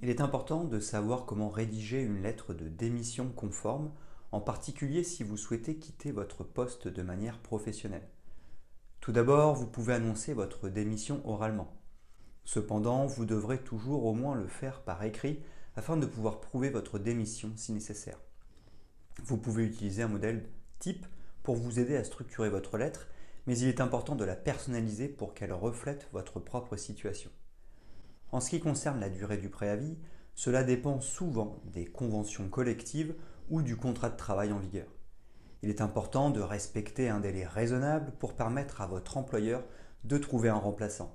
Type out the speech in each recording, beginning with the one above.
Il est important de savoir comment rédiger une lettre de démission conforme, en particulier si vous souhaitez quitter votre poste de manière professionnelle. Tout d'abord, vous pouvez annoncer votre démission oralement. Cependant, vous devrez toujours au moins le faire par écrit afin de pouvoir prouver votre démission si nécessaire. Vous pouvez utiliser un modèle type pour vous aider à structurer votre lettre, mais il est important de la personnaliser pour qu'elle reflète votre propre situation. En ce qui concerne la durée du préavis, cela dépend souvent des conventions collectives ou du contrat de travail en vigueur. Il est important de respecter un délai raisonnable pour permettre à votre employeur de trouver un remplaçant.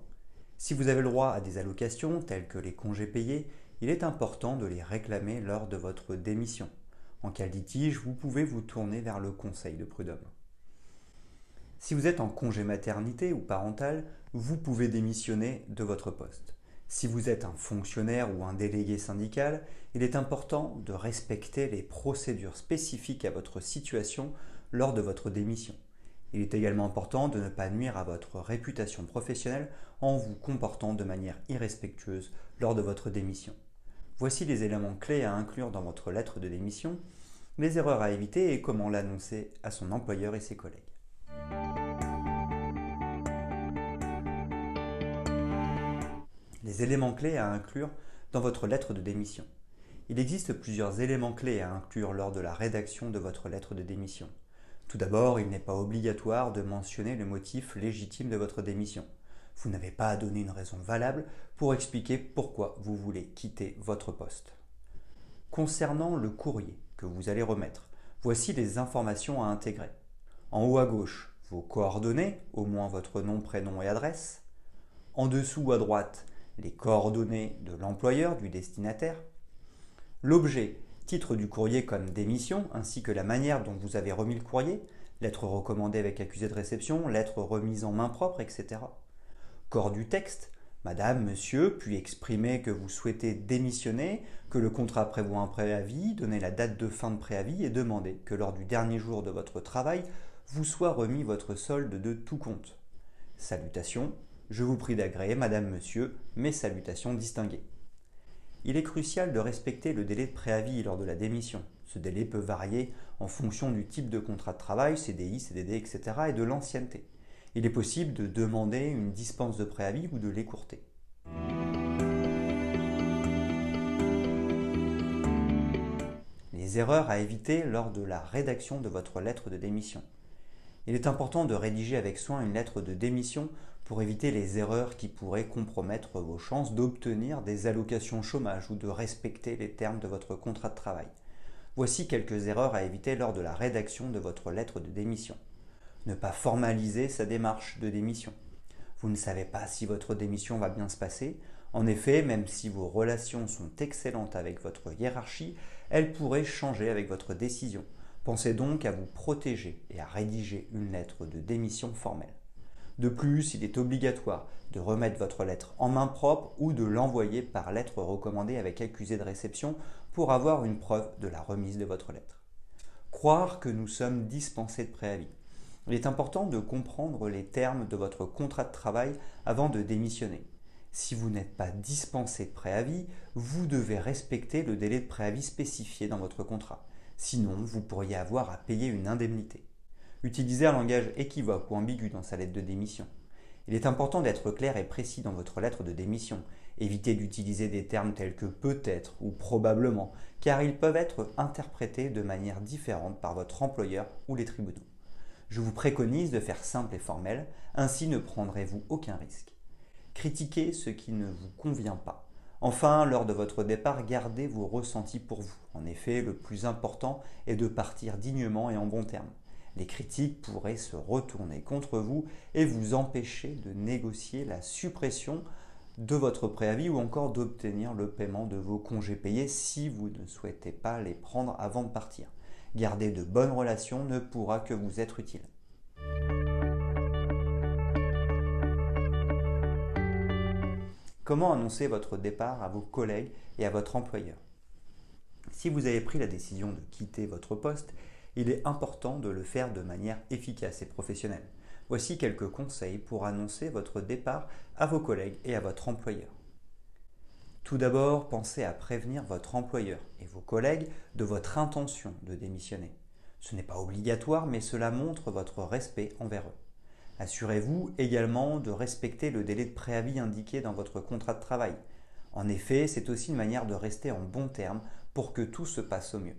Si vous avez le droit à des allocations telles que les congés payés, il est important de les réclamer lors de votre démission. En cas de litige, vous pouvez vous tourner vers le conseil de prud'homme. Si vous êtes en congé maternité ou parental, vous pouvez démissionner de votre poste. Si vous êtes un fonctionnaire ou un délégué syndical, il est important de respecter les procédures spécifiques à votre situation lors de votre démission. Il est également important de ne pas nuire à votre réputation professionnelle en vous comportant de manière irrespectueuse lors de votre démission. Voici les éléments clés à inclure dans votre lettre de démission, les erreurs à éviter et comment l'annoncer à son employeur et ses collègues. Les éléments clés à inclure dans votre lettre de démission. Il existe plusieurs éléments clés à inclure lors de la rédaction de votre lettre de démission. Tout d'abord, il n'est pas obligatoire de mentionner le motif légitime de votre démission. Vous n'avez pas à donner une raison valable pour expliquer pourquoi vous voulez quitter votre poste. Concernant le courrier que vous allez remettre, voici les informations à intégrer. En haut à gauche, vos coordonnées, au moins votre nom, prénom et adresse. En dessous à droite, les coordonnées de l'employeur, du destinataire, l'objet, titre du courrier comme démission, ainsi que la manière dont vous avez remis le courrier, lettre recommandée avec accusé de réception, lettre remise en main propre, etc. Corps du texte, Madame, Monsieur, puis exprimer que vous souhaitez démissionner, que le contrat prévoit un préavis, donner la date de fin de préavis et demander que lors du dernier jour de votre travail, vous soit remis votre solde de tout compte. Salutations, je vous prie d'agréer, Madame, Monsieur, mes salutations distinguées. Il est crucial de respecter le délai de préavis lors de la démission. Ce délai peut varier en fonction du type de contrat de travail, CDI, CDD, etc. et de l'ancienneté. Il est possible de demander une dispense de préavis ou de l'écourter. Les erreurs à éviter lors de la rédaction de votre lettre de démission. Il est important de rédiger avec soin une lettre de démission pour éviter les erreurs qui pourraient compromettre vos chances d'obtenir des allocations chômage ou de respecter les termes de votre contrat de travail. Voici quelques erreurs à éviter lors de la rédaction de votre lettre de démission. Ne pas formaliser sa démarche de démission. Vous ne savez pas si votre démission va bien se passer. En effet, même si vos relations sont excellentes avec votre hiérarchie, elles pourraient changer avec votre décision. Pensez donc à vous protéger et à rédiger une lettre de démission formelle. De plus, il est obligatoire de remettre votre lettre en main propre ou de l'envoyer par lettre recommandée avec accusé de réception pour avoir une preuve de la remise de votre lettre. Croire que nous sommes dispensés de préavis. Il est important de comprendre les termes de votre contrat de travail avant de démissionner. Si vous n'êtes pas dispensé de préavis, vous devez respecter le délai de préavis spécifié dans votre contrat. Sinon, vous pourriez avoir à payer une indemnité. Utilisez un langage équivoque ou ambigu dans sa lettre de démission. Il est important d'être clair et précis dans votre lettre de démission. Évitez d'utiliser des termes tels que peut-être ou probablement, car ils peuvent être interprétés de manière différente par votre employeur ou les tribunaux. Je vous préconise de faire simple et formel, ainsi ne prendrez-vous aucun risque. Critiquez ce qui ne vous convient pas. Enfin, lors de votre départ, gardez vos ressentis pour vous. En effet, le plus important est de partir dignement et en bon terme les critiques pourraient se retourner contre vous et vous empêcher de négocier la suppression de votre préavis ou encore d'obtenir le paiement de vos congés payés si vous ne souhaitez pas les prendre avant de partir. Garder de bonnes relations ne pourra que vous être utile. Comment annoncer votre départ à vos collègues et à votre employeur? Si vous avez pris la décision de quitter votre poste, il est important de le faire de manière efficace et professionnelle. Voici quelques conseils pour annoncer votre départ à vos collègues et à votre employeur. Tout d'abord, pensez à prévenir votre employeur et vos collègues de votre intention de démissionner. Ce n'est pas obligatoire, mais cela montre votre respect envers eux. Assurez-vous également de respecter le délai de préavis indiqué dans votre contrat de travail. En effet, c'est aussi une manière de rester en bon terme pour que tout se passe au mieux.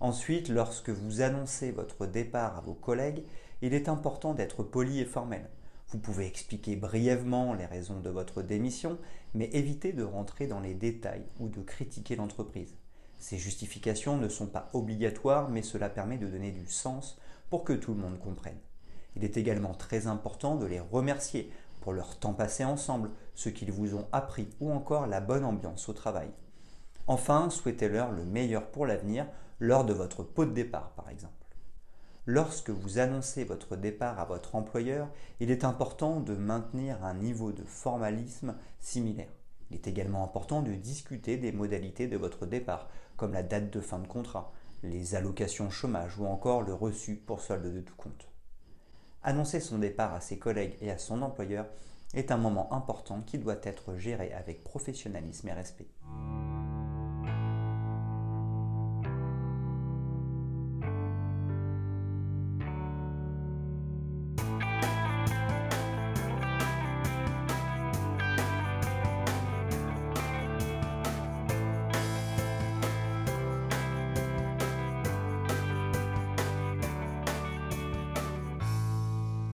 Ensuite, lorsque vous annoncez votre départ à vos collègues, il est important d'être poli et formel. Vous pouvez expliquer brièvement les raisons de votre démission, mais évitez de rentrer dans les détails ou de critiquer l'entreprise. Ces justifications ne sont pas obligatoires, mais cela permet de donner du sens pour que tout le monde comprenne. Il est également très important de les remercier pour leur temps passé ensemble, ce qu'ils vous ont appris ou encore la bonne ambiance au travail. Enfin, souhaitez-leur le meilleur pour l'avenir lors de votre pot de départ par exemple. Lorsque vous annoncez votre départ à votre employeur, il est important de maintenir un niveau de formalisme similaire. Il est également important de discuter des modalités de votre départ, comme la date de fin de contrat, les allocations chômage ou encore le reçu pour solde de tout compte. Annoncer son départ à ses collègues et à son employeur est un moment important qui doit être géré avec professionnalisme et respect.